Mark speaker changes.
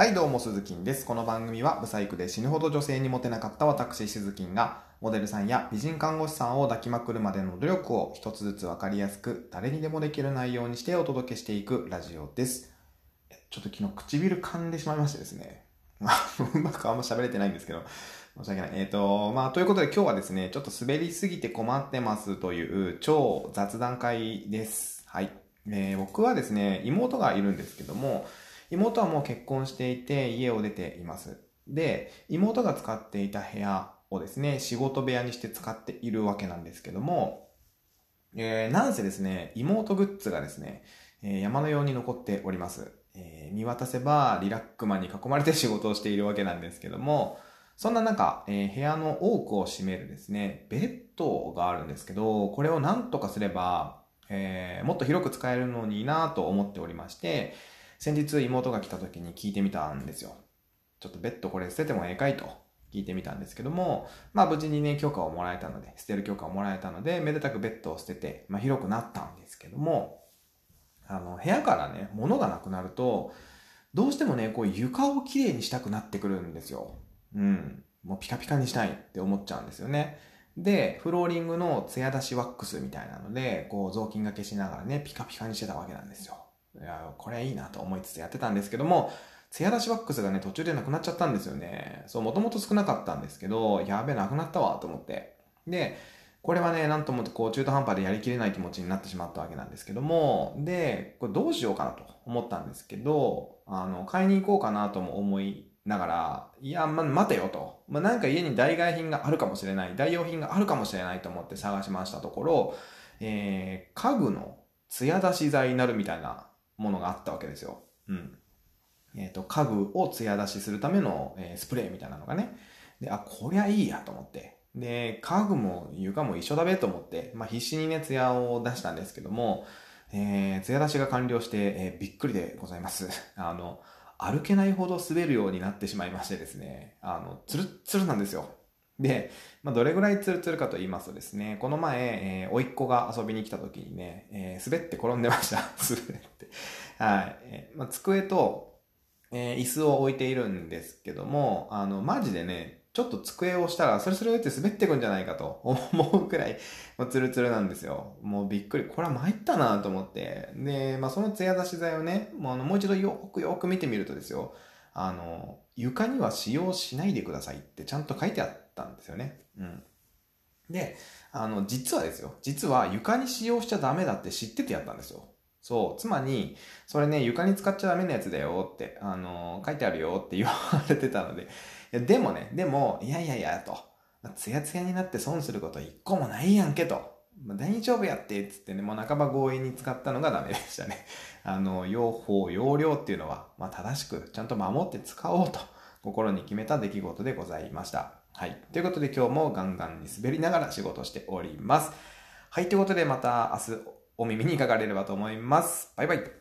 Speaker 1: はい、どうも、鈴木です。この番組は、ブサイクで死ぬほど女性にモテなかった私、鈴木が、モデルさんや美人看護師さんを抱きまくるまでの努力を一つずつわかりやすく、誰にでもできる内容にしてお届けしていくラジオです。ちょっと昨日唇噛んでしまいましてですね。まあ、うまくあんま喋れてないんですけど、申し訳ない。えっ、ー、と、まあ、ということで今日はですね、ちょっと滑りすぎて困ってますという超雑談会です。はい。えー、僕はですね、妹がいるんですけども、妹はもう結婚していて家を出ています。で、妹が使っていた部屋をですね、仕事部屋にして使っているわけなんですけども、えー、なんせですね、妹グッズがですね、えー、山のように残っております。えー、見渡せばリラックマに囲まれて仕事をしているわけなんですけども、そんな中、えー、部屋の多くを占めるですね、ベッドがあるんですけど、これを何とかすれば、えー、もっと広く使えるのになと思っておりまして、先日妹が来た時に聞いてみたんですよ。ちょっとベッドこれ捨ててもええかいと聞いてみたんですけども、まあ無事にね、許可をもらえたので、捨てる許可をもらえたので、めでたくベッドを捨てて、まあ広くなったんですけども、あの、部屋からね、物がなくなると、どうしてもね、こう床をきれいにしたくなってくるんですよ。うん。もうピカピカにしたいって思っちゃうんですよね。で、フローリングの艶出しワックスみたいなので、こう雑巾がけしながらね、ピカピカにしてたわけなんですよ。いや、これいいなと思いつつやってたんですけども、ツヤ出しワックスがね、途中でなくなっちゃったんですよね。そう、もともと少なかったんですけど、やべ、なくなったわ、と思って。で、これはね、なんともこう中途半端でやりきれない気持ちになってしまったわけなんですけども、で、これどうしようかなと思ったんですけど、あの、買いに行こうかなとも思いながら、いや、ま、待てよと。まあ、なんか家に代替品があるかもしれない、代用品があるかもしれないと思って探しましたところ、えー、家具の艶出し剤になるみたいなものがあったわけですよ。うん。えっ、ー、と、家具を艶出しするための、えー、スプレーみたいなのがね。で、あ、こりゃいいやと思って。で、家具も床も一緒だべと思って、まあ、必死にね、艶を出したんですけども、えー、艶出しが完了して、えー、びっくりでございます。あの、歩けないほど滑るようになってしまいましてですね、あの、ツルッツルなんですよ。で、まあ、どれぐらいツルツルかと言いますとですね、この前、えー、甥っ子が遊びに来た時にね、えー、滑って転んでました。滑って。はい。えー、まあ、机と、えー、椅子を置いているんですけども、あの、マジでね、ちょっと机をしたら、それそれって滑ってくんじゃないかと 思うくらい、もうツルツルなんですよ。もうびっくり。これは参ったなと思って。で、まあ、その艶出し剤をね、もうあの、もう一度よくよく見てみるとですよ、あの、床には使用しないでくださいってちゃんと書いてあってたんですよね。うん。で、あの、実はですよ。実は床に使用しちゃダメだって知っててやったんですよ。そう。妻に、それね、床に使っちゃダメなやつだよって、あの、書いてあるよって言われてたので。いや、でもね、でも、いやいやいや、と。ツヤツヤになって損すること一個もないやんけと。まあ、大丈夫やって、つってね、もう半ば強引に使ったのがダメでしたね。あの、用法、用量っていうのは、まあ、正しく、ちゃんと守って使おうと、心に決めた出来事でございました。はい。ということで今日もガンガンに滑りながら仕事しております。はい。ということでまた明日お耳にかかれればと思います。バイバイ。